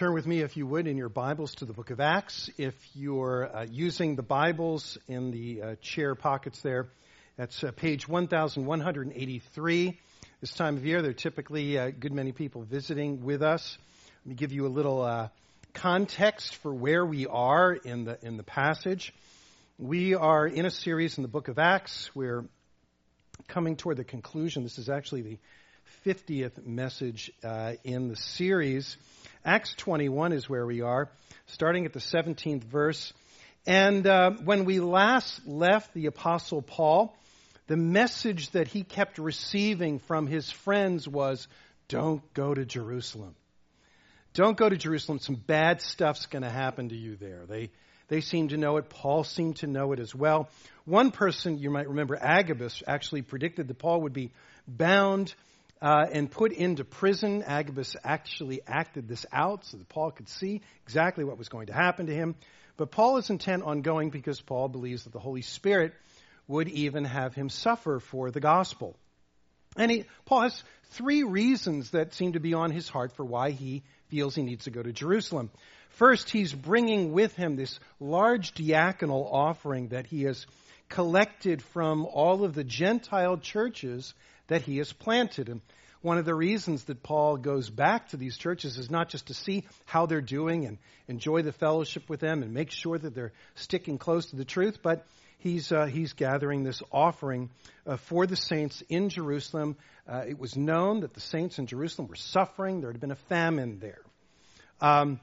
Turn with me, if you would, in your Bibles to the book of Acts. If you're uh, using the Bibles in the uh, chair pockets there, that's uh, page 1183. This time of year, there are typically a good many people visiting with us. Let me give you a little uh, context for where we are in the, in the passage. We are in a series in the book of Acts. We're coming toward the conclusion. This is actually the 50th message uh, in the series. Acts 21 is where we are, starting at the 17th verse. And uh, when we last left the Apostle Paul, the message that he kept receiving from his friends was don't go to Jerusalem. Don't go to Jerusalem. Some bad stuff's going to happen to you there. They, they seem to know it. Paul seemed to know it as well. One person, you might remember, Agabus, actually predicted that Paul would be bound uh, and put into prison. Agabus actually acted this out so that Paul could see exactly what was going to happen to him. But Paul is intent on going because Paul believes that the Holy Spirit would even have him suffer for the gospel. And he, Paul has three reasons that seem to be on his heart for why he feels he needs to go to Jerusalem. First, he's bringing with him this large diaconal offering that he has collected from all of the Gentile churches that he has planted. And one of the reasons that Paul goes back to these churches is not just to see how they're doing and enjoy the fellowship with them and make sure that they're sticking close to the truth, but he's, uh, he's gathering this offering uh, for the saints in Jerusalem. Uh, it was known that the saints in Jerusalem were suffering, there had been a famine there. Um,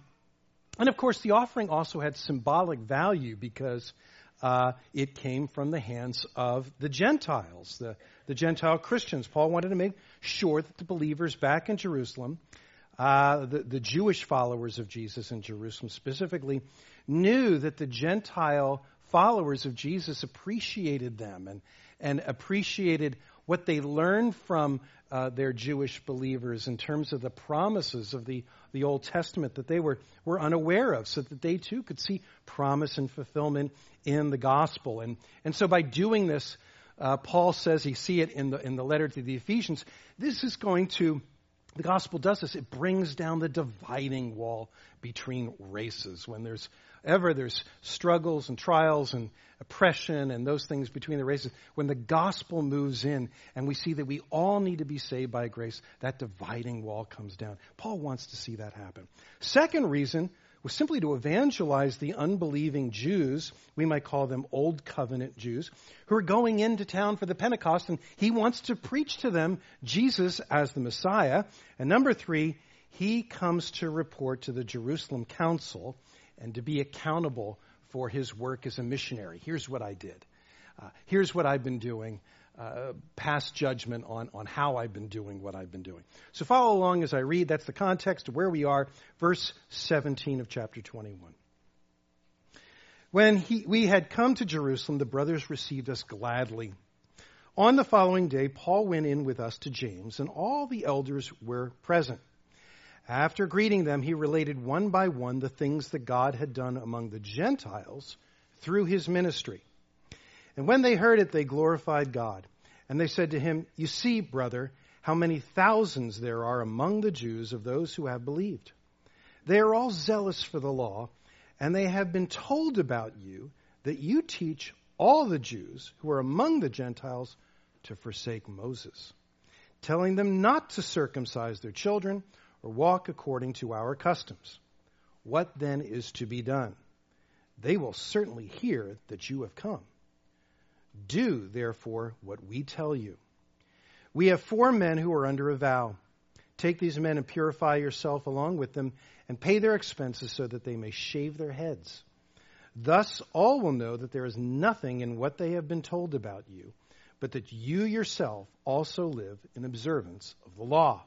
and of course, the offering also had symbolic value because uh, it came from the hands of the Gentiles, the, the Gentile Christians. Paul wanted to make sure that the believers back in Jerusalem, uh, the, the Jewish followers of Jesus in Jerusalem specifically, knew that the Gentile followers of Jesus appreciated them and, and appreciated what they learned from uh, their Jewish believers in terms of the promises of the, the Old Testament that they were, were unaware of, so that they too could see promise and fulfillment in the gospel. And, and so by doing this, uh, Paul says, he see it in the, in the letter to the Ephesians, this is going to, the gospel does this, it brings down the dividing wall between races. When there's ever there's struggles and trials and oppression and those things between the races, when the gospel moves in and we see that we all need to be saved by grace, that dividing wall comes down. Paul wants to see that happen. Second reason was simply to evangelize the unbelieving Jews, we might call them Old Covenant Jews, who are going into town for the Pentecost, and he wants to preach to them Jesus as the Messiah. And number three, he comes to report to the Jerusalem Council and to be accountable for his work as a missionary. Here's what I did. Uh, here's what I've been doing. Uh, pass judgment on, on how I've been doing what I've been doing. So follow along as I read. That's the context of where we are. Verse 17 of chapter 21. When he, we had come to Jerusalem, the brothers received us gladly. On the following day, Paul went in with us to James, and all the elders were present. After greeting them, he related one by one the things that God had done among the Gentiles through his ministry. And when they heard it, they glorified God. And they said to him, You see, brother, how many thousands there are among the Jews of those who have believed. They are all zealous for the law, and they have been told about you that you teach all the Jews who are among the Gentiles to forsake Moses, telling them not to circumcise their children walk according to our customs. What then is to be done? They will certainly hear that you have come. Do, therefore, what we tell you. We have four men who are under a vow. Take these men and purify yourself along with them, and pay their expenses so that they may shave their heads. Thus all will know that there is nothing in what they have been told about you, but that you yourself also live in observance of the law.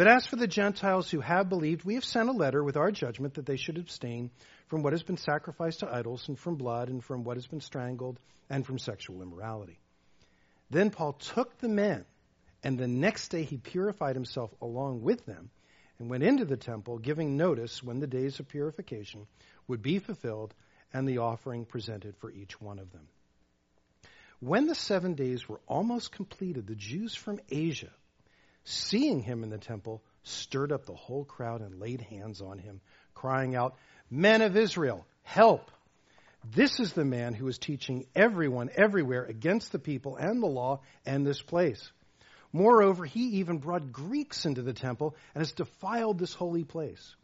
But as for the Gentiles who have believed, we have sent a letter with our judgment that they should abstain from what has been sacrificed to idols, and from blood, and from what has been strangled, and from sexual immorality. Then Paul took the men, and the next day he purified himself along with them, and went into the temple, giving notice when the days of purification would be fulfilled, and the offering presented for each one of them. When the seven days were almost completed, the Jews from Asia, seeing him in the temple, stirred up the whole crowd and laid hands on him, crying out, Men of Israel, help! This is the man who is teaching everyone everywhere against the people and the law and this place. Moreover, he even brought Greeks into the temple and has defiled this holy place.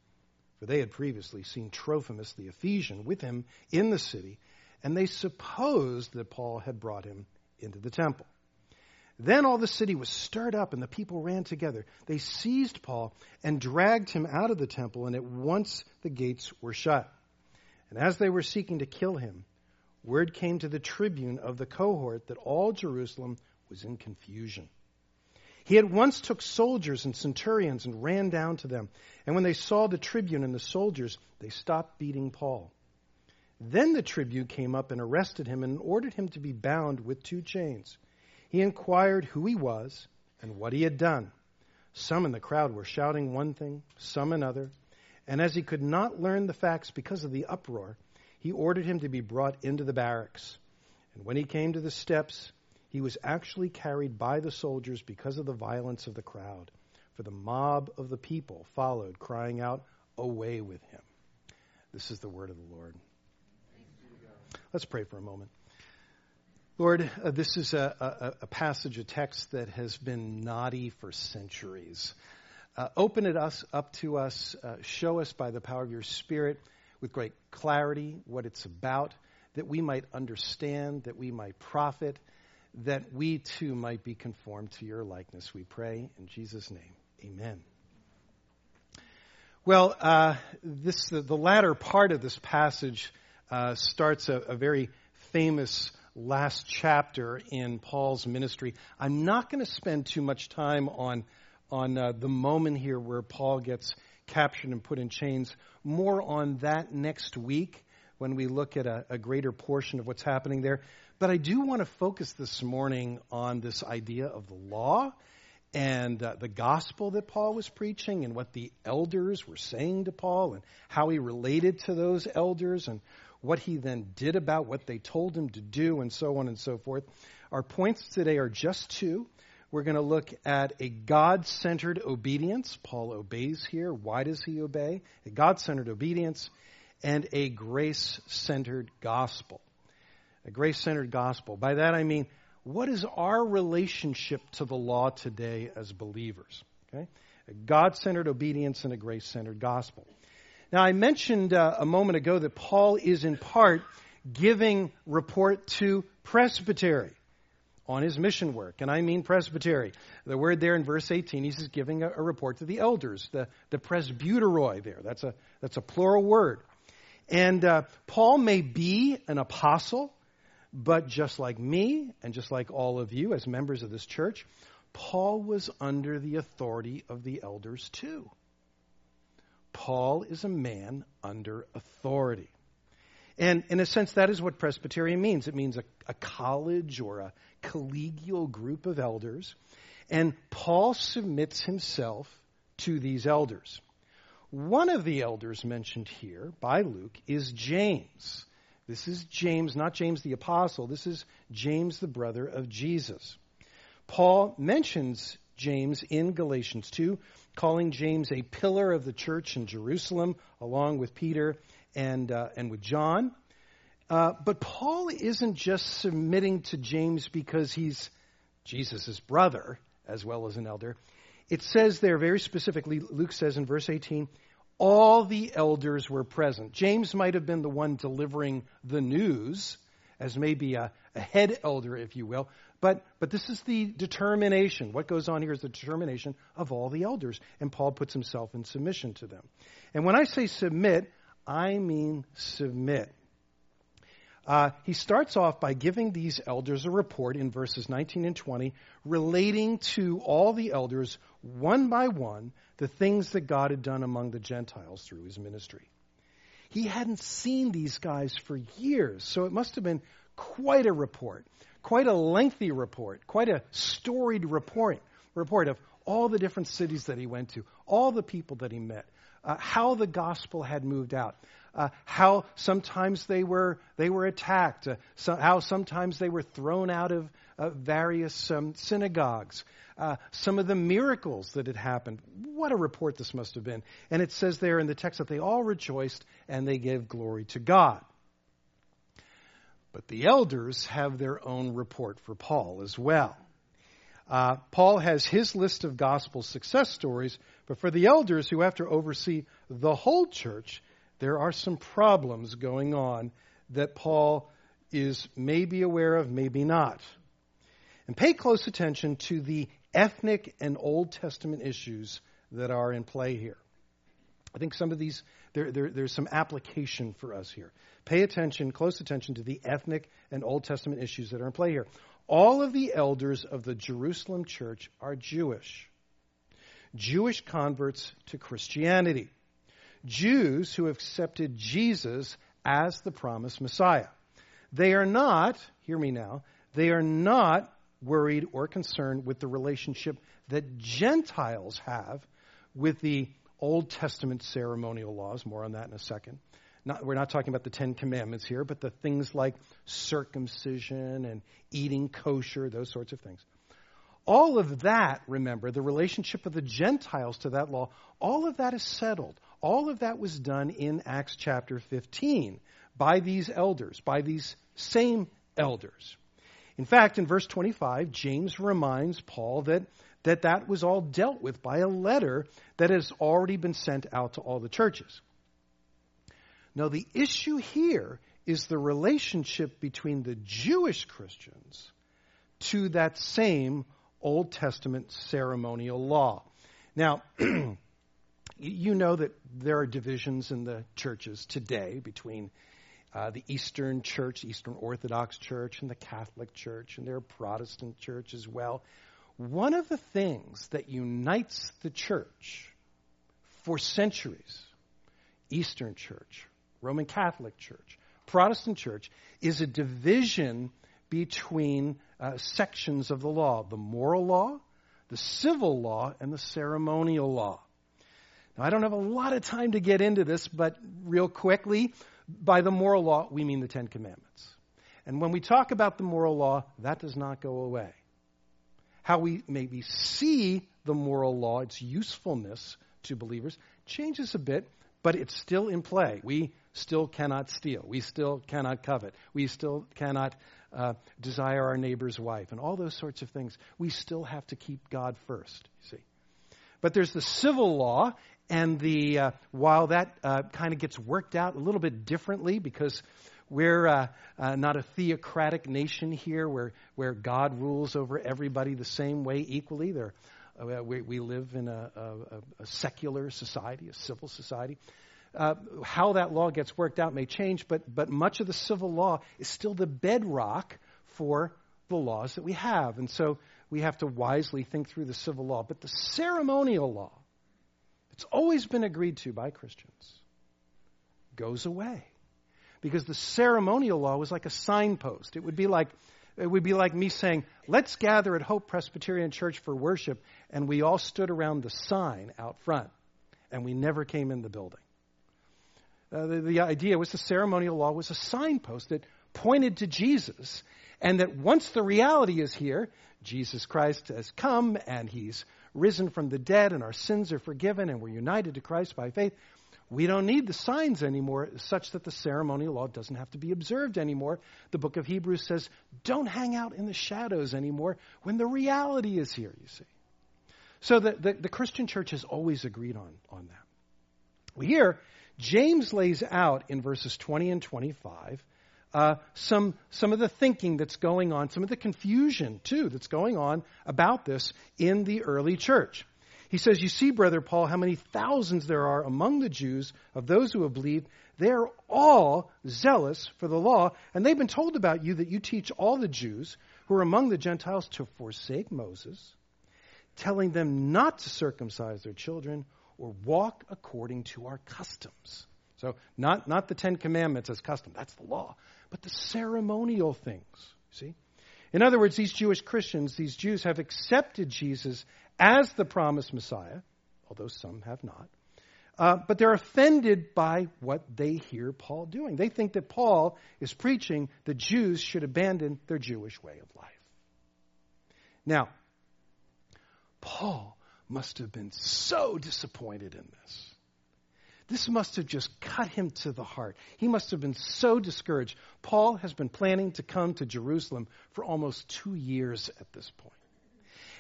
For they had previously seen Trophimus the Ephesian with him in the city, and they supposed that Paul had brought him into the temple. Then all the city was stirred up, and the people ran together. They seized Paul and dragged him out of the temple, and at once the gates were shut. And as they were seeking to kill him, word came to the tribune of the cohort that all Jerusalem was in confusion. He at once took soldiers and centurions and ran down to them. And when they saw the tribune and the soldiers, they stopped beating Paul. Then the tribune came up and arrested him and ordered him to be bound with two chains. He inquired who he was and what he had done. Some in the crowd were shouting one thing, some another. And as he could not learn the facts because of the uproar, he ordered him to be brought into the barracks. And when he came to the steps, he was actually carried by the soldiers because of the violence of the crowd. For the mob of the people followed, crying out, Away with him. This is the word of the Lord. Let's pray for a moment. Lord, uh, this is a, a, a, passage, a text that has been knotty for centuries. Uh, open it us up to us. Uh, show us by the power of your Spirit with great clarity what it's about, that we might understand, that we might profit, that we too might be conformed to your likeness. We pray in Jesus' name. Amen. Well, uh, this the, the, latter part of this passage uh, starts a, a very famous last chapter in Paul's ministry. I'm not going to spend too much time on on uh, the moment here where Paul gets captured and put in chains. More on that next week when we look at a, a greater portion of what's happening there. But I do want to focus this morning on this idea of the law and uh, the gospel that Paul was preaching and what the elders were saying to Paul and how he related to those elders and what he then did about what they told him to do, and so on and so forth. Our points today are just two. We're going to look at a God centered obedience. Paul obeys here. Why does he obey? A God centered obedience and a grace centered gospel. A grace centered gospel. By that I mean, what is our relationship to the law today as believers? Okay? A God centered obedience and a grace centered gospel. Now, I mentioned uh, a moment ago that Paul is in part giving report to presbytery on his mission work. And I mean presbytery. The word there in verse 18, he's giving a, a report to the elders, the, the presbyteroi there. That's a, that's a plural word. And uh, Paul may be an apostle, but just like me and just like all of you as members of this church, Paul was under the authority of the elders too. Paul is a man under authority. And in a sense, that is what Presbyterian means. It means a, a, college or a collegial group of elders. And Paul submits himself to these elders. One of the elders mentioned here by Luke is James. This is James, not James the apostle. This is James, the brother of Jesus. Paul mentions James in Galatians 2, calling James a pillar of the church in Jerusalem, along with Peter and, uh, and with John. Uh, but Paul isn't just submitting to James because he's Jesus' brother as well as an elder. It says there very specifically, Luke says in verse 18, all the elders were present. James might have been the one delivering the news, as maybe a, a head elder, if you will, but, but this is the determination. What goes on here is the determination of all the elders. And Paul puts himself in submission to them. And when I say submit, I mean submit. Uh, he starts off by giving these elders a report in verses 19 and 20 relating to all the elders, one by one, the things that God had done among the Gentiles through his ministry. He hadn't seen these guys for years, so it must have been quite a report quite a lengthy report, quite a storied report, report of all the different cities that he went to, all the people that he met, uh, how the gospel had moved out, uh, how sometimes they were they were attacked, uh, so, how sometimes they were thrown out of various um, synagogues, uh, some of the miracles that had happened. What a report this must have been! And it says there in the text that they all rejoiced and they gave glory to God. But the elders have their own report for Paul as well. Uh, Paul has his list of gospel success stories, but for the elders who have to oversee the whole church, there are some problems going on that Paul is maybe aware of, maybe not. And pay close attention to the ethnic and Old Testament issues that are in play here. I think some of these, there, there, there's some application for us here. Pay attention, close attention to the ethnic and Old Testament issues that are in play here. All of the elders of the Jerusalem church are Jewish. Jewish converts to Christianity. Jews who have accepted Jesus as the promised Messiah. They are not, hear me now, they are not worried or concerned with the relationship that Gentiles have with the Old Testament ceremonial laws. More on that in a second. Not, we're not talking about the Ten Commandments here, but the things like circumcision and eating kosher, those sorts of things. All of that, remember, the relationship of the Gentiles to that law, all of that is settled. All of that was done in Acts chapter 15 by these elders, by these same elders. In fact, in verse 25, James reminds Paul that, that that was all dealt with by a letter that has already been sent out to all the churches. Now, the issue here is the relationship between the Jewish Christians to that same Old Testament ceremonial law. Now, you know that there are divisions in the churches today between uh, the Eastern Church, Eastern Orthodox Church, and the Catholic Church, and there are Protestant Church as well. One of the things that unites the church for centuries, Eastern Church, Roman Catholic Church, Protestant Church, is a division between uh, sections of the law the moral law, the civil law, and the ceremonial law. Now, I don't have a lot of time to get into this, but real quickly, by the moral law, we mean the Ten Commandments. And when we talk about the moral law, that does not go away. How we maybe see the moral law, its usefulness to believers, changes a bit, but it's still in play. We still cannot steal. We still cannot covet. We still cannot uh, desire our neighbor's wife, and all those sorts of things. We still have to keep God first, you see. But there's the civil law, and the uh, while that uh, kind of gets worked out a little bit differently because we're uh, uh, not a theocratic nation here where, where God rules over everybody the same way equally. There, uh, we, we, live in a, a, a, secular society, a civil society. Uh, how that law gets worked out may change, but, but much of the civil law is still the bedrock for the laws that we have. And so we have to wisely think through the civil law. But the ceremonial law, it's always been agreed to by Christians, goes away. Because the ceremonial law was like a signpost. It would be like it would be like me saying, let's gather at Hope Presbyterian Church for worship, and we all stood around the sign out front, and we never came in the building. Uh, the, the idea was the ceremonial law was a signpost that pointed to Jesus, and that once the reality is here, Jesus Christ has come and he's risen from the dead and our sins are forgiven and we're united to Christ by faith. We don't need the signs anymore, such that the ceremonial law doesn't have to be observed anymore. The book of Hebrews says, don't hang out in the shadows anymore when the reality is here, you see. So the, the, the Christian church has always agreed on, on that. Well, here, James lays out in verses 20 and 25 uh, some, some of the thinking that's going on, some of the confusion, too, that's going on about this in the early church. He says, You see, Brother Paul, how many thousands there are among the Jews of those who have believed. They are all zealous for the law, and they've been told about you that you teach all the Jews who are among the Gentiles to forsake Moses, telling them not to circumcise their children or walk according to our customs. So, not, not the Ten Commandments as custom, that's the law, but the ceremonial things. See? In other words, these Jewish Christians, these Jews, have accepted Jesus as the promised Messiah, although some have not. Uh, but they're offended by what they hear Paul doing. They think that Paul is preaching the Jews should abandon their Jewish way of life. Now, Paul must have been so disappointed in this. This must have just cut him to the heart. He must have been so discouraged. Paul has been planning to come to Jerusalem for almost two years at this point.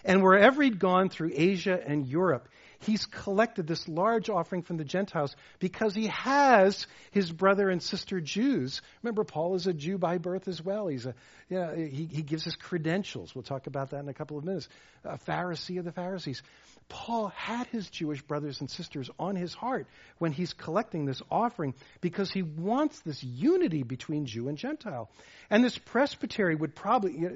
And wherever he'd gone through Asia and Europe, he's collected this large offering from the Gentiles because he has his brother and sister Jews. Remember, Paul is a Jew by birth as well. He's a, you know, he, he gives his credentials. We'll talk about that in a couple of minutes. A Pharisee of the Pharisees. Paul had his Jewish brothers and sisters on his heart when he's collecting this offering because he wants this unity between Jew and Gentile. And this presbytery would probably,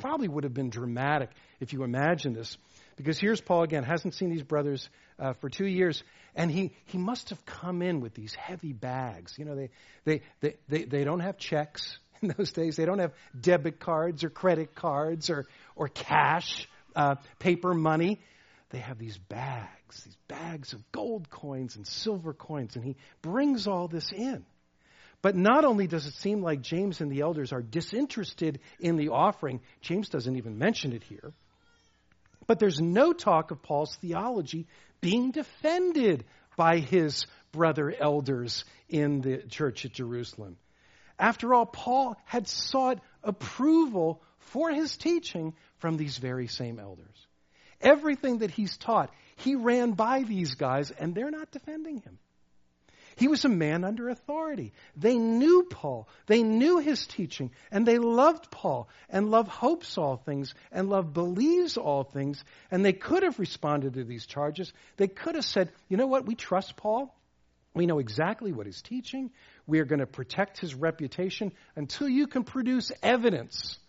probably would have been dramatic if you imagine this. Because here's Paul again, hasn't seen these brothers uh, for two years, and he, he must have come in with these heavy bags. You know, they, they, they, they, they don't have checks in those days, they don't have debit cards or credit cards or, or cash, uh, paper money. They have these bags, these bags of gold coins and silver coins, and he brings all this in. But not only does it seem like James and the elders are disinterested in the offering, James doesn't even mention it here. But there's no talk of Paul's theology being defended by his brother elders in the church at Jerusalem. After all, Paul had sought approval for his teaching from these very same elders. Everything that he's taught, he ran by these guys, and they're not defending him. He was a man under authority. They knew Paul. They knew his teaching. And they loved Paul. And love hopes all things. And love believes all things. And they could have responded to these charges. They could have said, you know what? We trust Paul. We know exactly what he's teaching. We are going to protect his reputation until you can produce evidence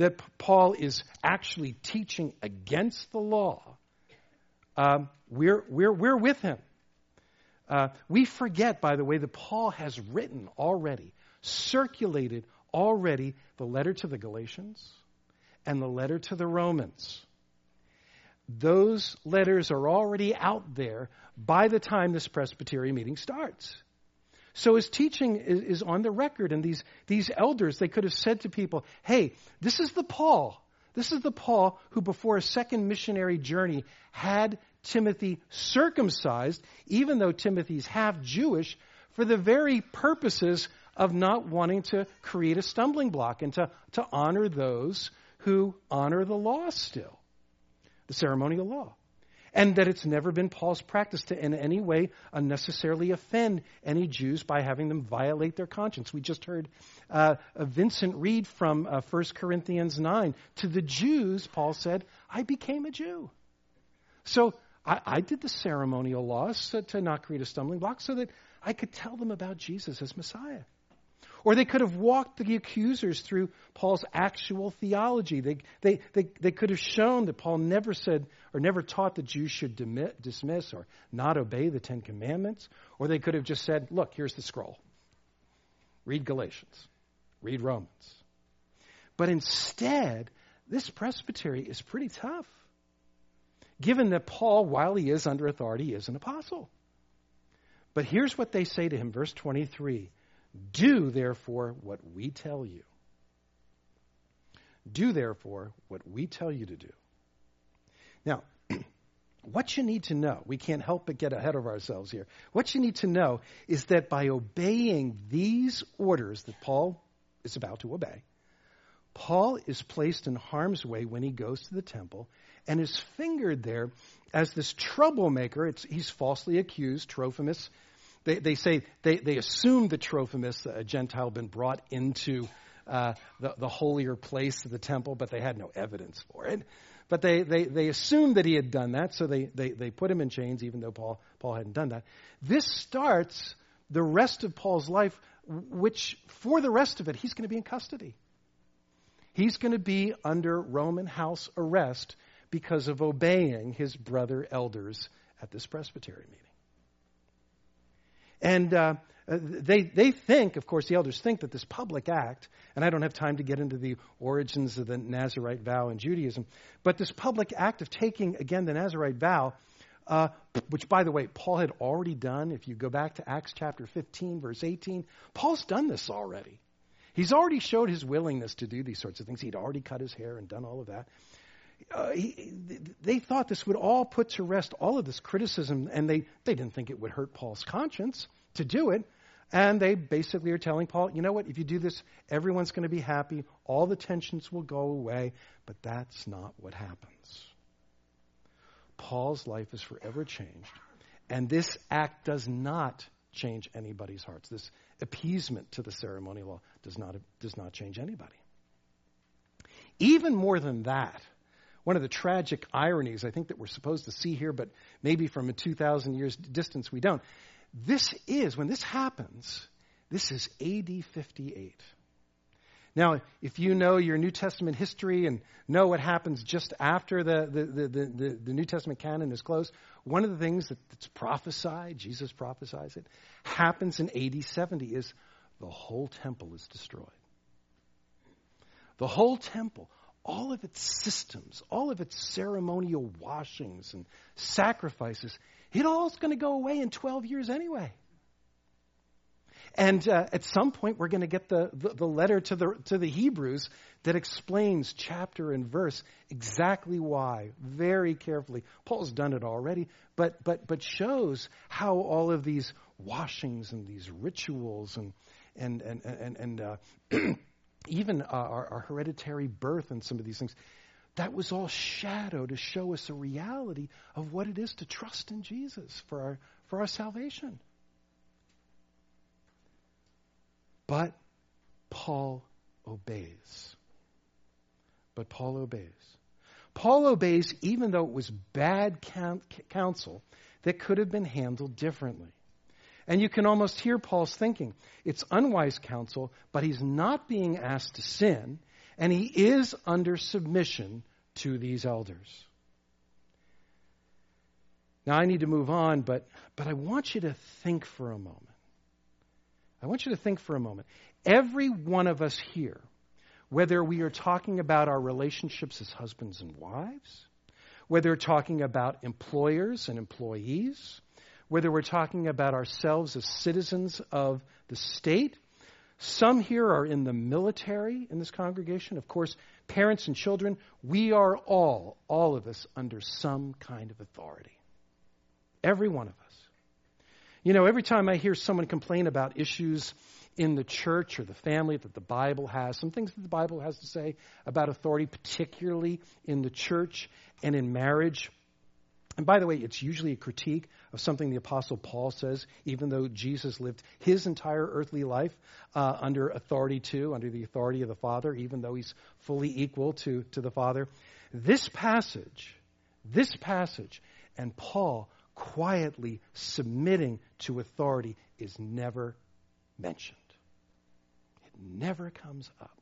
that Paul is actually teaching against the law. Um, we're, we're, we're with him. Uh, we forget, by the way, that Paul has written already, circulated already the letter to the Galatians and the letter to the Romans. Those letters are already out there by the time this Presbyterian meeting starts. So his teaching is, is, on the record, and these, these elders, they could have said to people, hey, this is the Paul. This is the Paul who, before a second missionary journey, had Timothy circumcised, even though Timothy's half Jewish, for the very purposes of not wanting to create a stumbling block and to, to honor those who honor the law still, the ceremonial law. And that it's never been Paul's practice to in any way unnecessarily offend any Jews by having them violate their conscience. We just heard uh, Vincent read from uh, 1 Corinthians 9. To the Jews, Paul said, I became a Jew. So I, I did the ceremonial laws to not create a stumbling block so that I could tell them about Jesus as Messiah. Or they could have walked the accusers through Paul's actual theology. They, they, they, they could have shown that Paul never said or never taught that Jews should dismiss or not obey the Ten Commandments. Or they could have just said, look, here's the scroll. Read Galatians. Read Romans. But instead, this presbytery is pretty tough given that Paul, while he is under authority, is an apostle. But here's what they say to him, verse 23 Do therefore what we tell you. Do therefore what we tell you to do. Now, what you need to know, we can't help but get ahead of ourselves here. What you need to know is that by obeying these orders that Paul is about to obey, Paul is placed in harm's way when he goes to the temple and is fingered there as this troublemaker. It's, he's falsely accused, Trophimus. They, they say they, they assume that Trophimus, a Gentile, been brought into uh, the, the holier place of the temple, but they had no evidence for it. But they, they, they assumed that he had done that, so they, they, they put him in chains, even though Paul, Paul hadn't done that. This starts the rest of Paul's life, which for the rest of it, he's going to be in custody. He's going to be under Roman house arrest because of obeying his brother elders at this presbytery meeting. And uh, they, they think, of course, the elders think that this public act, and I don't have time to get into the origins of the Nazarite vow in Judaism, but this public act of taking, again, the Nazarite vow, uh, which, by the way, Paul had already done. If you go back to Acts chapter 15, verse 18, Paul's done this already. He's already showed his willingness to do these sorts of things. He'd already cut his hair and done all of that. Uh, he, they thought this would all put to rest all of this criticism, and they, they didn't think it would hurt Paul's conscience to do it. And they basically are telling Paul, you know what, if you do this, everyone's going to be happy, all the tensions will go away, but that's not what happens. Paul's life is forever changed. And this act does not change anybody's hearts. This appeasement to the ceremonial law does not, does not change anybody. Even more than that, one of the tragic ironies I think that we're supposed to see here, but maybe from a 2,000 years distance we don't. This is, when this happens, this is AD 58. Now, if you know your New Testament history and know what happens just after the, the, the, the, the New Testament canon is closed, one of the things that, that's prophesied, Jesus prophesies it, happens in AD 70 is the whole temple is destroyed. The whole temple, all of its systems, all of its ceremonial washings and sacrifices, it all's going to go away in 12 years anyway. And uh, at some point, we're going to get the, the, the, letter to the, to the Hebrews that explains chapter and verse exactly why, very carefully. Paul's done it already, but, but, but shows how all of these washings and these rituals and, and, and, and, and uh, even uh, our, our hereditary birth and some of these things, that was all shadow to show us a reality of what it is to trust in Jesus for our, for our salvation. But Paul obeys. But Paul obeys. Paul obeys even though it was bad counsel that could have been handled differently. And you can almost hear Paul's thinking. It's unwise counsel, but he's not being asked to sin, and he is under submission to these elders. Now I need to move on, but, but I want you to think for a moment. I want you to think for a moment. Every one of us here, whether we are talking about our relationships as husbands and wives, whether talking about employers and employees, whether we're talking about ourselves as citizens of the state, some here are in the military in this congregation. Of course, parents and children, we are all, all of us, under some kind of authority. Every one of us. You know, every time I hear someone complain about issues in the church or the family that the Bible has, some things that the Bible has to say about authority, particularly in the church and in marriage. And by the way, it's usually a critique of something the Apostle Paul says, even though Jesus lived his entire earthly life uh, under authority too, under the authority of the Father, even though he's fully equal to, to the Father. This passage, this passage, and Paul quietly submitting to authority is never mentioned. It never comes up.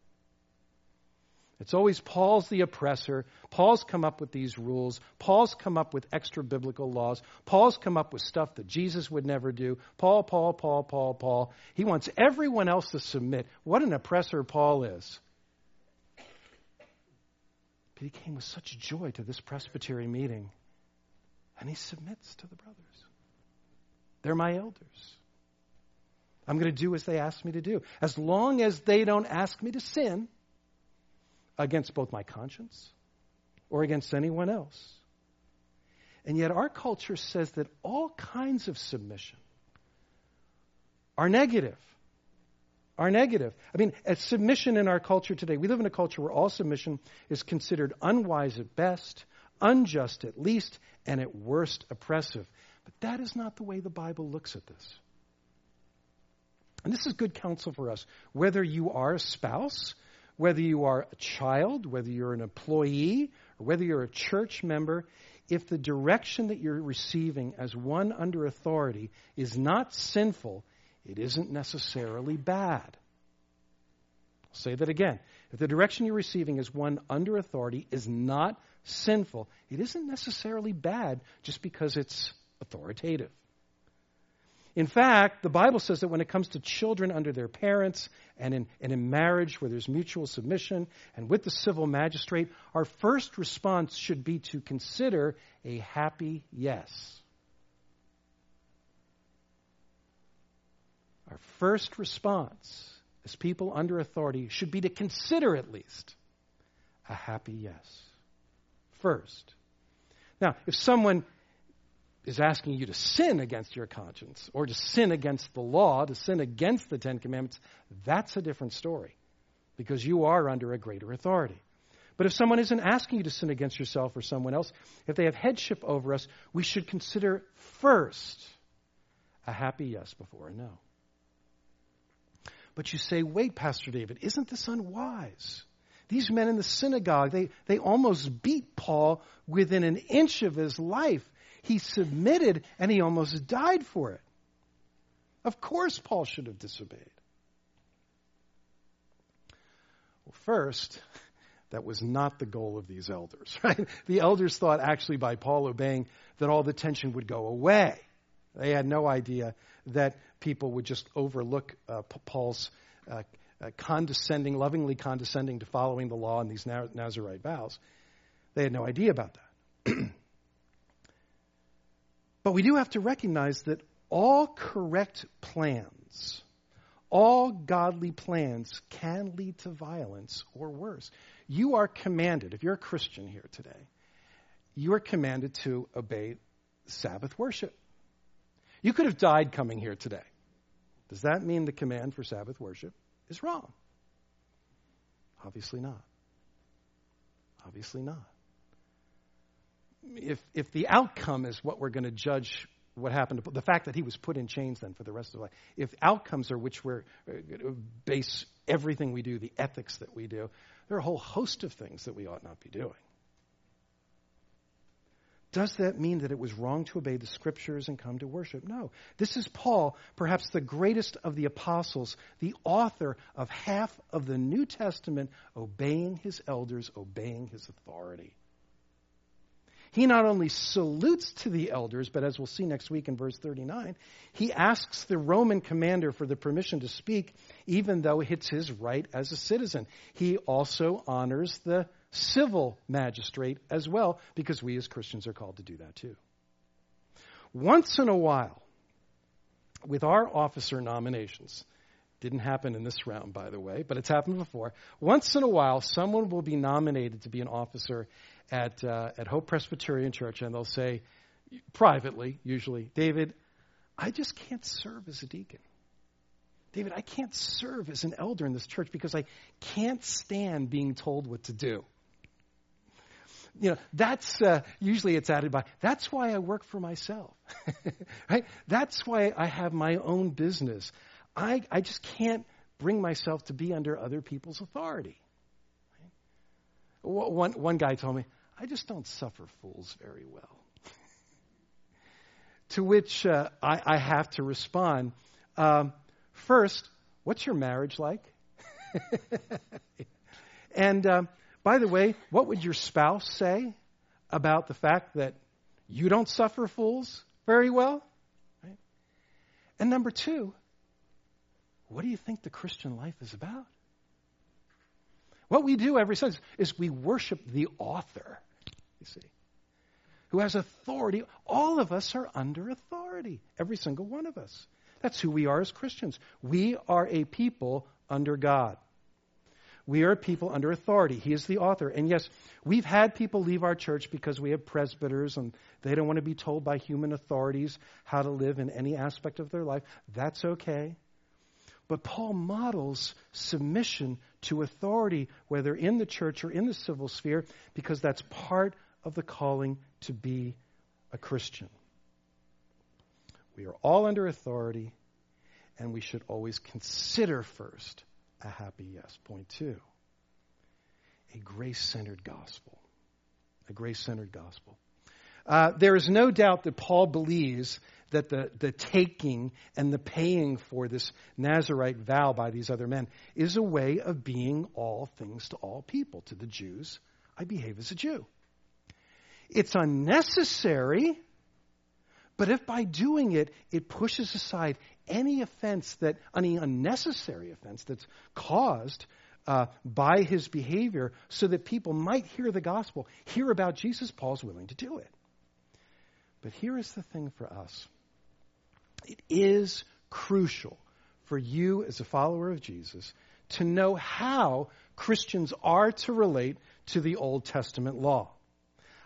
It's always Paul's the oppressor. Paul's come up with these rules. Paul's come up with extra biblical laws. Paul's come up with stuff that Jesus would never do. Paul, Paul, Paul, Paul, Paul. He wants everyone else to submit. What an oppressor Paul is. But he came with such joy to this presbytery meeting. And he submits to the brothers. They're my elders. I'm going to do as they ask me to do. As long as they don't ask me to sin against both my conscience or against anyone else. And yet, our culture says that all kinds of submission are negative. Are negative. I mean, a submission in our culture today, we live in a culture where all submission is considered unwise at best, unjust at least, and at worst oppressive. But that is not the way the Bible looks at this. And this is good counsel for us. Whether you are a spouse, whether you are a child, whether you're an employee, or whether you're a church member, if the direction that you're receiving as one under authority is not sinful, it isn't necessarily bad. I'll say that again. If the direction you're receiving as one under authority is not sinful. It isn't necessarily bad just because it's authoritative. In fact, the Bible says that when it comes to children under their parents and in, and in marriage where there's mutual submission and with the civil magistrate, our first response should be to consider a happy yes. Our first response as people under authority should be to consider at least a happy yes. First. Now, if someone is asking you to sin against your conscience or to sin against the law, to sin against the Ten Commandments, that's a different story because you are under a greater authority. But if someone isn't asking you to sin against yourself or someone else, if they have headship over us, we should consider first a happy yes before a no. But you say, wait, Pastor David, isn't this unwise? These men in the synagogue, they, they almost beat Paul within an inch of his life. He submitted and he almost died for it. Of course, Paul should have disobeyed. Well, first, that was not the goal of these elders, right? The elders thought actually by Paul obeying that all the tension would go away. They had no idea that people would just overlook uh, Paul's uh, uh, condescending, lovingly condescending to following the law and these Nazarite vows. They had no idea about that. But we do have to recognize that all correct plans, all godly plans can lead to violence or worse. You are commanded, if you're a Christian here today, you are commanded to obey Sabbath worship. You could have died coming here today. Does that mean the command for Sabbath worship is wrong? Obviously not. Obviously not if, if the outcome is what we're going to judge what happened to the fact that he was put in chains then for the rest of life if outcomes are which we're uh, base everything we do the ethics that we do there are a whole host of things that we ought not be doing. Does that mean that it was wrong to obey the scriptures and come to worship? No. This is paul perhaps the greatest of the apostles the author of half of the new testament obeying his elders obeying his authority he not only salutes to the elders, but as we'll see next week in verse 39, he asks the Roman commander for the permission to speak, even though it's his right as a citizen. He also honors the civil magistrate as well, because we as Christians are called to do that too. Once in a while, with our officer nominations, didn't happen in this round, by the way, but it's happened before. Once in a while, someone will be nominated to be an officer, at, uh, at Hope Presbyterian Church, and they'll say, privately, usually, David, I just can't serve as a deacon. David, I can't serve as an elder in this church because I can't stand being told what to do. You know, that's uh, usually it's added by, that's why I work for myself. right? That's why I have my own business. I, I just can't bring myself to be under other people's authority. One, one guy told me, I just don't suffer fools very well. to which uh, I, I, have to respond um, first, what's your marriage like? and um, by the way, what would your spouse say about the fact that you don't suffer fools very well? Right? And number two, what do you think the Christian life is about? What we do every Sunday is we worship the author you see, who has authority. All of us are under authority, every single one of us. That's who we are as Christians. We are a people under God. We are a people under authority. He is the author. And yes, we've had people leave our church because we have presbyters and they don't want to be told by human authorities how to live in any aspect of their life. That's okay. But Paul models submission to authority, whether in the church or in the civil sphere, because that's part of the calling to be a Christian. We are all under authority, and we should always consider first a happy yes. Point two a grace centered gospel. A grace centered gospel. Uh, there is no doubt that Paul believes that the, the taking and the paying for this Nazarite vow by these other men is a way of being all things to all people. To the Jews, I behave as a Jew. It's unnecessary, But if by doing it, it pushes aside any offense that, any unnecessary offense that's caused uh, by his behavior so that people might hear the gospel, hear about Jesus, Paul's willing to do it. But here is the thing for us it is crucial for you as a follower of Jesus to know how Christians are to relate to the Old Testament law.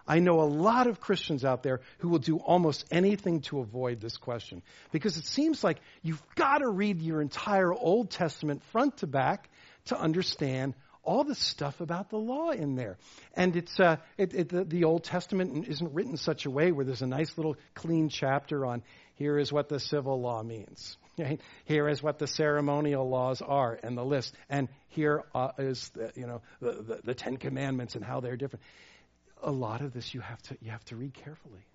I know a lot of Christians out there who will do almost anything to avoid this question because it seems like you've got to read your entire Old Testament front to back to understand all the stuff about the law in there. And it's uh, it, it, the, the Old Testament isn't written such a way where there's a nice little clean chapter on here is what the civil law means. Right? Here is what the ceremonial laws are and the list. And here uh, is the, you know the, the, the Ten Commandments and how they're different. A lot of this you have to you have to read carefully.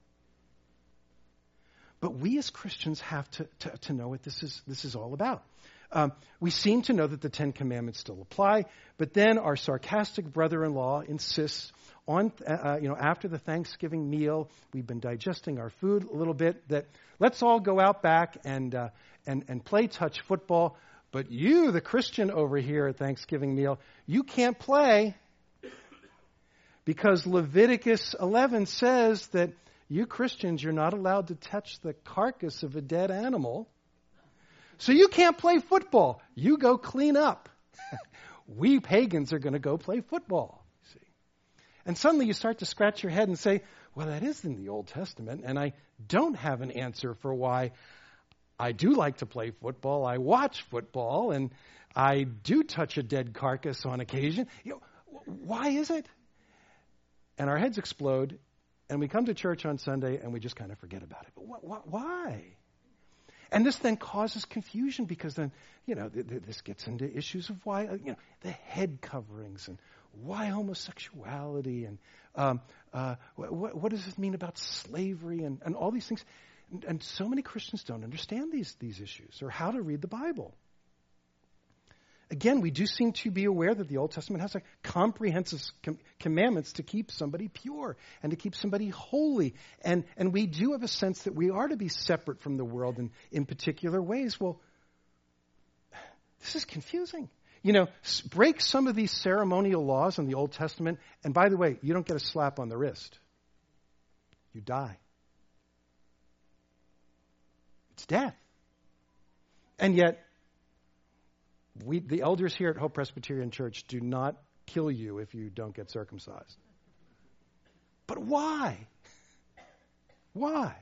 But we as Christians have to, to, to know what this is this is all about. Um, we seem to know that the Ten Commandments still apply, but then our sarcastic brother-in-law insists on, uh, uh, you know, after the Thanksgiving meal, we've been digesting our food a little bit. That let's all go out back and uh, and and play touch football. But you, the Christian over here at Thanksgiving meal, you can't play because Leviticus 11 says that you Christians, you're not allowed to touch the carcass of a dead animal. So you can't play football. You go clean up. we pagans are going to go play football. See? And suddenly you start to scratch your head and say, well, that is in the Old Testament, and I don't have an answer for why I do like to play football. I watch football, and I do touch a dead carcass on occasion. You know, why is it? And our heads explode, and we come to church on Sunday, and we just kind of forget about it. But wh- wh- why? And this then causes confusion because then, you know, th- th- this gets into issues of why, you know, the head coverings and why homosexuality and um, uh, wh- what does this mean about slavery and, and all these things. And, and so many Christians don't understand these, these issues or how to read the Bible. Again, we do seem to be aware that the Old Testament has like comprehensive com- commandments to keep somebody pure and to keep somebody holy. And, and we do have a sense that we are to be separate from the world in, in particular ways. Well, this is confusing. You know, break some of these ceremonial laws in the Old Testament, and by the way, you don't get a slap on the wrist. You die. It's death. And yet, we, the elders here at Hope Presbyterian Church do not kill you if you don't get circumcised. But why? Why?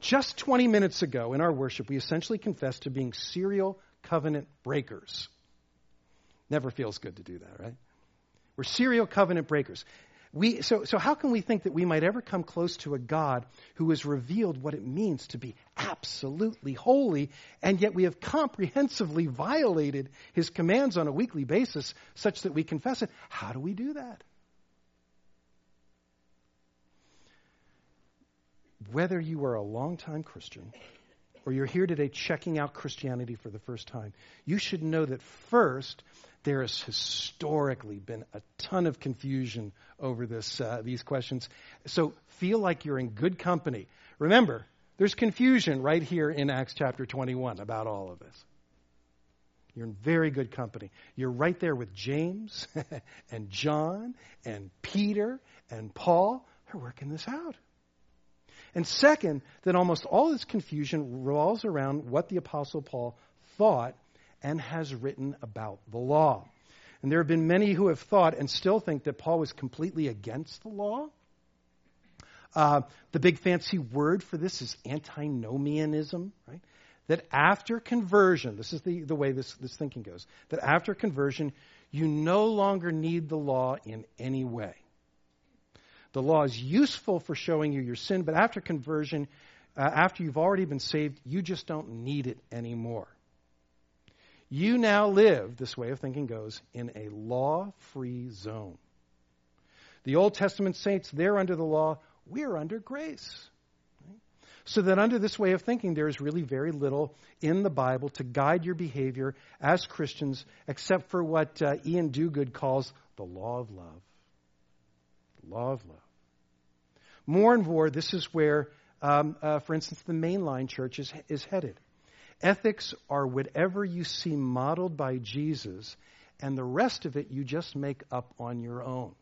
Just 20 minutes ago in our worship, we essentially confessed to being serial covenant breakers. Never feels good to do that, right? We're serial covenant breakers. We, so, so how can we think that we might ever come close to a God who has revealed what it means to be absolutely holy, and yet we have comprehensively violated his commands on a weekly basis such that we confess it? How do we do that? Whether you are a longtime Christian or you're here today checking out Christianity for the first time, you should know that first, there has historically been a ton of confusion over this, uh, these questions. So feel like you're in good company. Remember, there's confusion right here in Acts chapter 21 about all of this. You're in very good company. You're right there with James and John and Peter and Paul. They're working this out. And second, that almost all this confusion revolves around what the Apostle Paul thought and has written about the law. And there have been many who have thought and still think that Paul was completely against the law. Uh, the big fancy word for this is antinomianism, right? That after conversion, this is the, the way this, this thinking goes, that after conversion, you no longer need the law in any way. The law is useful for showing you your sin, but after conversion, uh, after you've already been saved, you just don't need it anymore. You now live, this way of thinking goes, in a law free zone. The Old Testament saints, they're under the law, we're under grace. So that under this way of thinking, there is really very little in the Bible to guide your behavior as Christians, except for what uh, Iain Duguid calls the law of love. The law of love. More and more, this is where um, uh, for instance, the mainline church is, is headed. Ethics are whatever you see modeled by Jesus, and the rest of it you just make up on your own.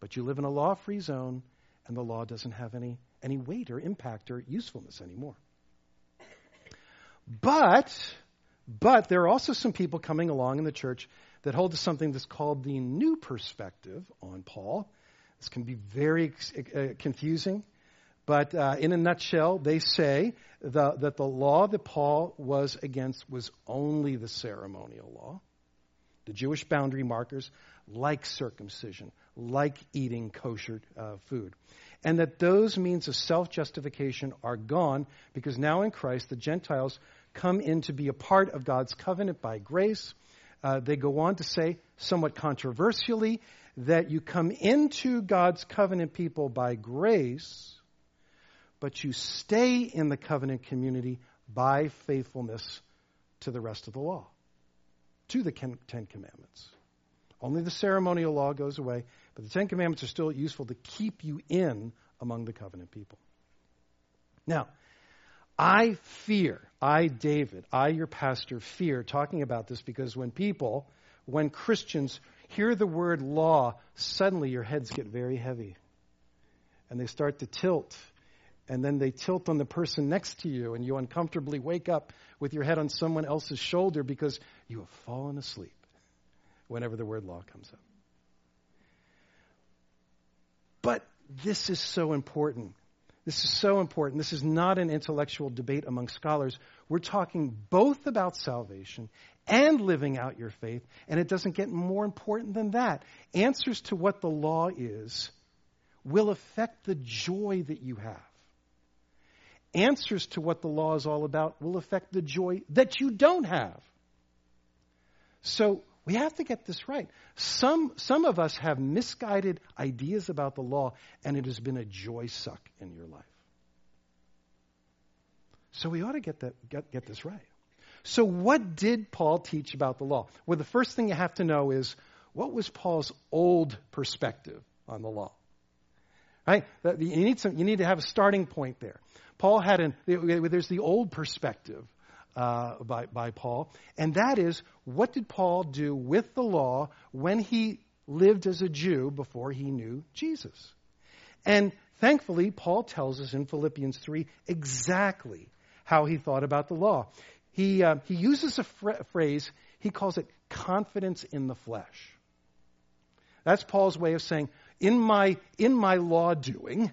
But you live in a law free zone, and the law doesn't have any, any weight or impact or usefulness anymore. But, but there are also some people coming along in the church that hold to something that's called the new perspective on Paul. This can be very uh, confusing, but uh, in a nutshell, they say the, that the law that Paul was against was only the ceremonial law, the Jewish boundary markers, like circumcision, like eating kosher uh, food. And that those means of self justification are gone because now in Christ the Gentiles come in to be a part of God's covenant by grace. Uh, they go on to say, somewhat controversially, that you come into God's covenant people by grace, but you stay in the covenant community by faithfulness to the rest of the law, to the Ten Commandments. Only the ceremonial law goes away, but the Ten Commandments are still useful to keep you in among the covenant people. Now, I fear, I, David, I, your pastor, fear talking about this because when people, when Christians hear the word law, suddenly your heads get very heavy. And they start to tilt. And then they tilt on the person next to you, and you uncomfortably wake up with your head on someone else's shoulder because you have fallen asleep whenever the word law comes up. But this is so important this is so important. This is not an intellectual debate among scholars. We're talking both about salvation and living out your faith, and it doesn't get more important than that. Answers to what the law is will affect the joy that you have. Answers to what the law is all about will affect the joy that you don't have. So we have to get this right. Some, some of us have misguided ideas about the law, and it has been a joy suck in your life. So we ought to get, that, get, get this right. So, what did Paul teach about the law? Well, the first thing you have to know is what was Paul's old perspective on the law? Right? You need, some, you need to have a starting point there. Paul had an, there's the old perspective uh, by, by Paul, and that is what did Paul do with the law when he lived as a Jew before he knew Jesus? And thankfully, Paul tells us in Philippians 3 exactly how he thought about the law. He, uh, he uses a fr- phrase, he calls it confidence in the flesh. That's Paul's way of saying, in my, in my law doing,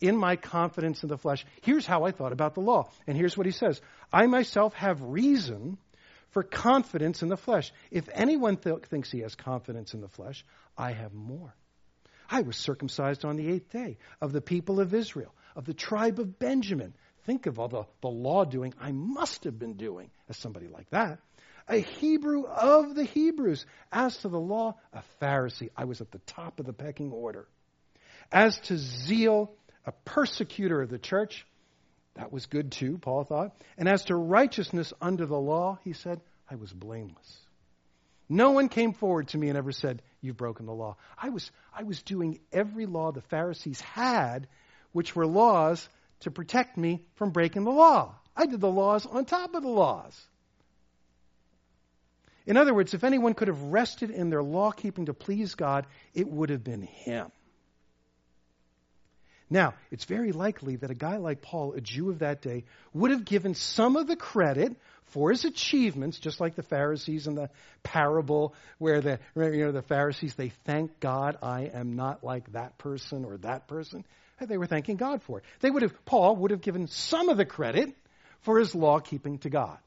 in my confidence in the flesh, here's how I thought about the law. And here's what he says I myself have reason for confidence in the flesh. If anyone th- thinks he has confidence in the flesh, I have more. I was circumcised on the eighth day of the people of Israel, of the tribe of Benjamin. Think of all the, the law doing I must have been doing as somebody like that. A Hebrew of the Hebrews. As to the law, a Pharisee. I was at the top of the pecking order. As to zeal, a persecutor of the church. That was good too, Paul thought. And as to righteousness under the law, he said, I was blameless. No one came forward to me and ever said, You've broken the law. I was, I was doing every law the Pharisees had, which were laws to protect me from breaking the law. I did the laws on top of the laws. In other words, if anyone could have rested in their law keeping to please God, it would have been him. Now, it's very likely that a guy like Paul, a Jew of that day, would have given some of the credit for his achievements, just like the Pharisees in the parable where the, you know, the Pharisees, they thank God, I am not like that person or that person. They were thanking God for it. They would have, Paul would have given some of the credit for his law keeping to God.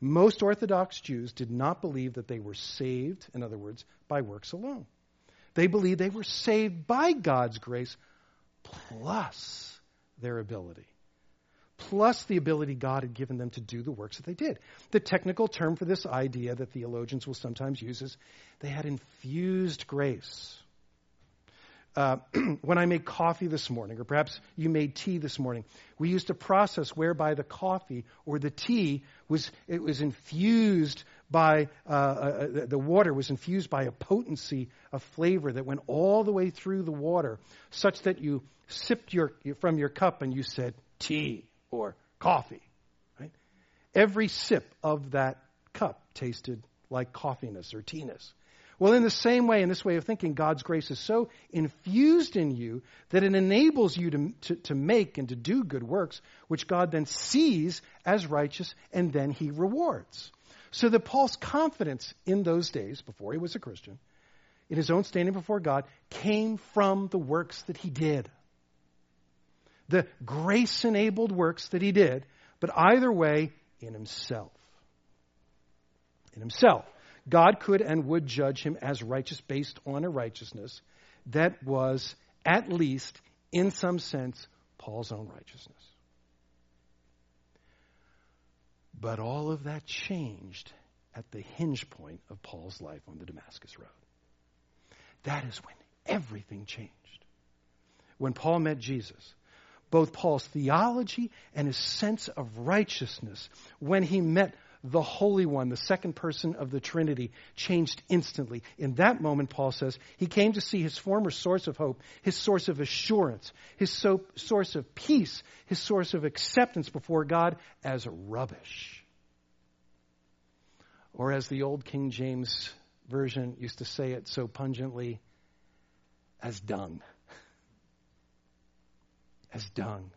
Most Orthodox Jews did not believe that they were saved, in other words, by works alone. They believed they were saved by God's grace plus their ability, plus the ability God had given them to do the works that they did. The technical term for this idea that theologians will sometimes use is they had infused grace. Uh, when I made coffee this morning, or perhaps you made tea this morning, we used a process whereby the coffee or the tea was it was infused by uh, uh, the water was infused by a potency of flavor that went all the way through the water, such that you sipped your, from your cup and you said tea or coffee. Right? Every sip of that cup tasted like coffeeness or teaness. Well, in the same way, in this way of thinking, God's grace is so infused in you that it enables you to, to, to, make and to do good works, which God then sees as righteous and then he rewards. So that Paul's confidence in those days, before he was a Christian, in his own standing before God, came from the works that he did. The grace enabled works that he did, but either way, in himself. In himself. God could and would judge him as righteous based on a righteousness that was, at least in some sense, Paul's own righteousness. But all of that changed at the hinge point of Paul's life on the Damascus Road. That is when everything changed. When Paul met Jesus, both Paul's theology and his sense of righteousness, when he met the Holy One, the second person of the Trinity, changed instantly. In that moment, Paul says, he came to see his former source of hope, his source of assurance, his so- source of peace, his source of acceptance before God as rubbish. Or as the old King James Version used to say it so pungently, as dung. As dung.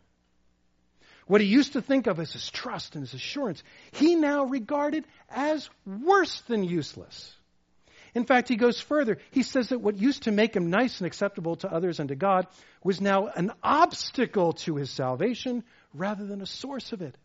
What he used to think of as his trust and his assurance, he now regarded as worse than useless. In fact, he goes further. He says that what used to make him nice and acceptable to others and to God was now an obstacle to his salvation rather than a source of it.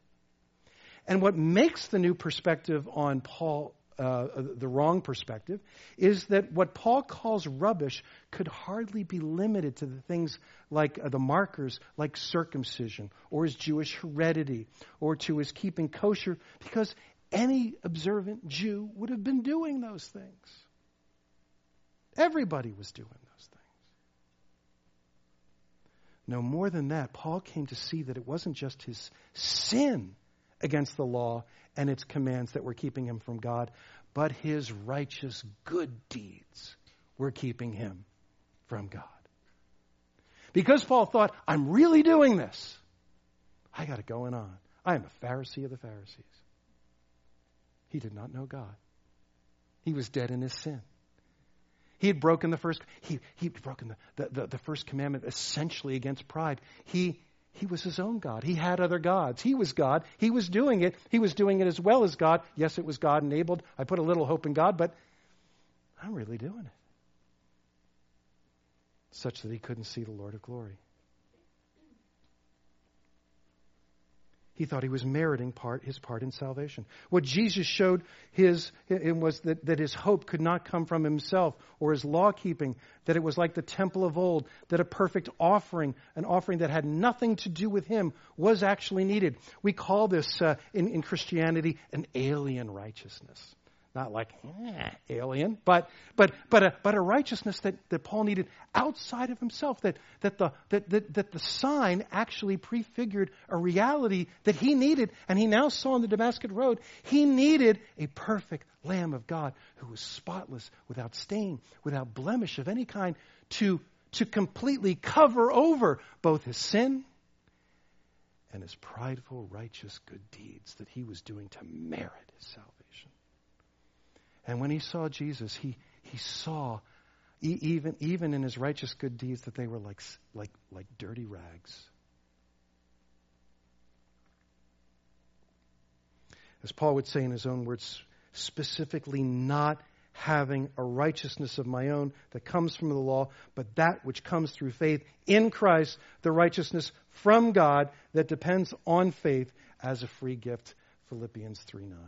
And what makes the new perspective on Paul uh, the wrong perspective is that what Paul calls rubbish could hardly be limited to the things like uh, the markers, like circumcision, or his Jewish heredity, or to his keeping kosher, because any observant Jew would have been doing those things. Everybody was doing those things. No more than that, Paul came to see that it wasn't just his sin against the law and its commands that were keeping him from God, but his righteous good deeds were keeping him from God. Because Paul thought, I'm really doing this, I got it going on. I am a Pharisee of the Pharisees. He did not know God. He was dead in his sin. He had broken the first, he, he'd broken the, the, the, the first commandment essentially against pride. He he was his own God. He had other gods. He was God. He was doing it. He was doing it as well as God. Yes, it was God enabled. I put a little hope in God, but I'm really doing it. Such that he couldn't see the Lord of glory. He thought he was meriting part, his part in salvation. What Jesus showed his, was that, that his hope could not come from himself or his law keeping, that it was like the temple of old, that a perfect offering, an offering that had nothing to do with him, was actually needed. We call this uh, in, in Christianity an alien righteousness not like eh, alien, but but but a, but a righteousness that, that Paul needed outside of himself. That that the that, that that the sign actually prefigured a reality that he needed, and he now saw on the Damascus road. He needed a perfect Lamb of God who was spotless, without stain, without blemish of any kind, to to completely cover over both his sin and his prideful, righteous good deeds that he was doing to merit his salvation. And when he saw Jesus, he, he saw, even, even in his righteous good deeds, that they were like, like, like dirty rags. As Paul would say in his own words, specifically not having a righteousness of my own that comes from the law, but that which comes through faith in Christ, the righteousness from God that depends on faith as a free gift. Philippians 3 9.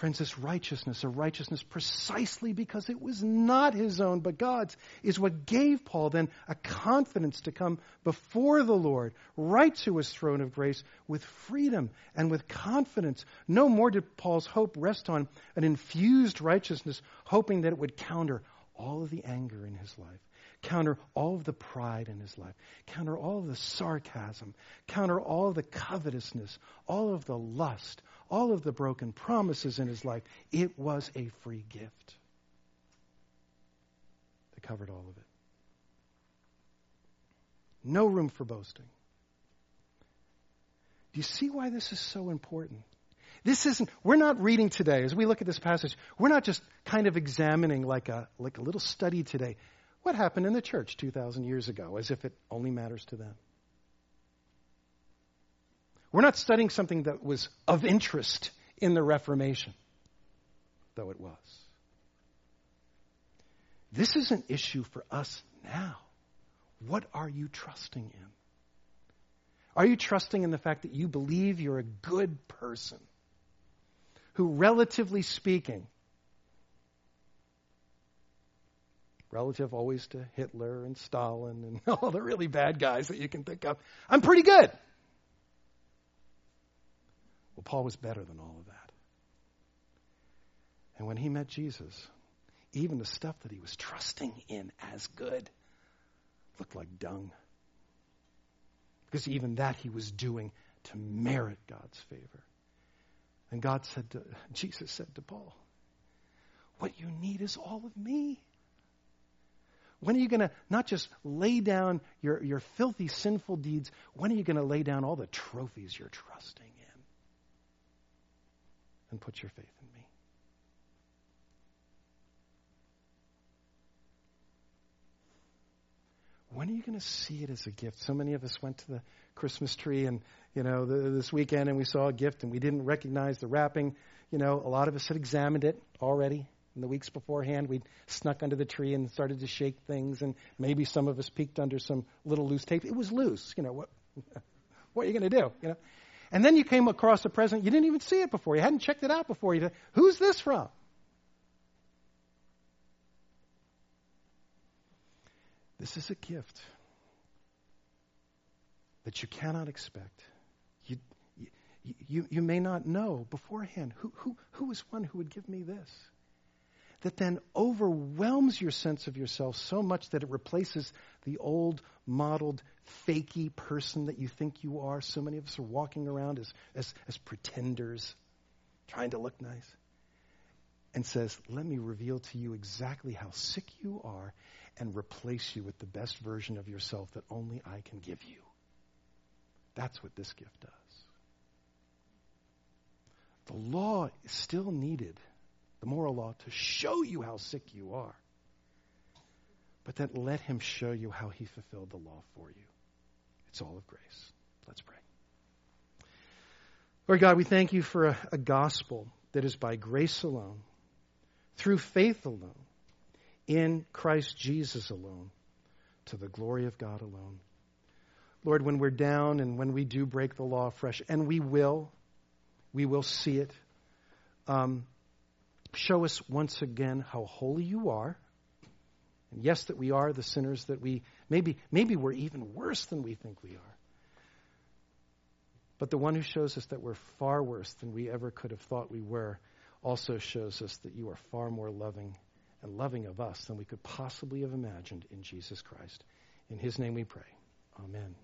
Friends, this righteousness, a righteousness precisely because it was not his own but God's, is what gave Paul then a confidence to come before the Lord, right to his throne of grace, with freedom and with confidence. No more did Paul's hope rest on an infused righteousness, hoping that it would counter all of the anger in his life counter all of the pride in his life, counter all of the sarcasm, counter all of the covetousness, all of the lust, all of the broken promises in his life. It was a free gift that covered all of it. No room for boasting. Do you see why this is so important? This isn't, we're not reading today, as we look at this passage, we're not just kind of examining like a, like a little study today. What happened in the church 2,000 years ago, as if it only matters to them. We're not studying something that was of interest in the Reformation, though it was. This is an issue for us now. What are you trusting in? Are you trusting in the fact that you believe you're a good person who, relatively speaking, relative always to Hitler and Stalin and all the really bad guys that you can think of, I'm pretty good. Well, Paul was better than all of that. And when he met Jesus, even the stuff that he was trusting in as good looked like dung. Because even that he was doing to merit God's favor. And God said to, Jesus said to Paul, What you need is all of me. When are you going to not just lay down your, your filthy, sinful deeds? When are you going to lay down all the trophies you're trusting in? And put your faith in me. When are you going to see it as a gift? So many of us went to the Christmas tree and, you know, the, this weekend and we saw a gift and we didn't recognize the wrapping. You know, a lot of us had examined it already in the weeks beforehand. We'd snuck under the tree and started to shake things and maybe some of us peeked under some little loose tape. It was loose. You know, what, what are you going to do? You know? And then you came across a present. You didn't even see it before. You hadn't checked it out before. You, said, who's this from? This is a gift that you cannot expect. You, you, you may not know beforehand who, who, who is one who would give me this. That then overwhelms your sense of yourself so much that it replaces the old, modeled, fakey person that you think you are. So many of us are walking around as, as, as pretenders, trying to look nice. And says, Let me reveal to you exactly how sick you are and replace you with the best version of yourself that only I can give you. That's what this gift does. The law is still needed, the moral law, to show you how sick you are. But then let him show you how he fulfilled the law for you. It's all of grace. Let's pray. Lord God, we thank you for a, a gospel that is by grace alone, through faith alone in Christ Jesus alone, to the glory of God alone. Lord, when we're down and when we do break the law afresh, and we will, we will see it. Um, show us once again how holy you are. And yes, that we are the sinners that we maybe maybe we're even worse than we think we are. But the one who shows us that we're far worse than we ever could have thought we were also shows us that you are far more loving and loving of us than we could possibly have imagined in Jesus Christ. In his name we pray. Amen.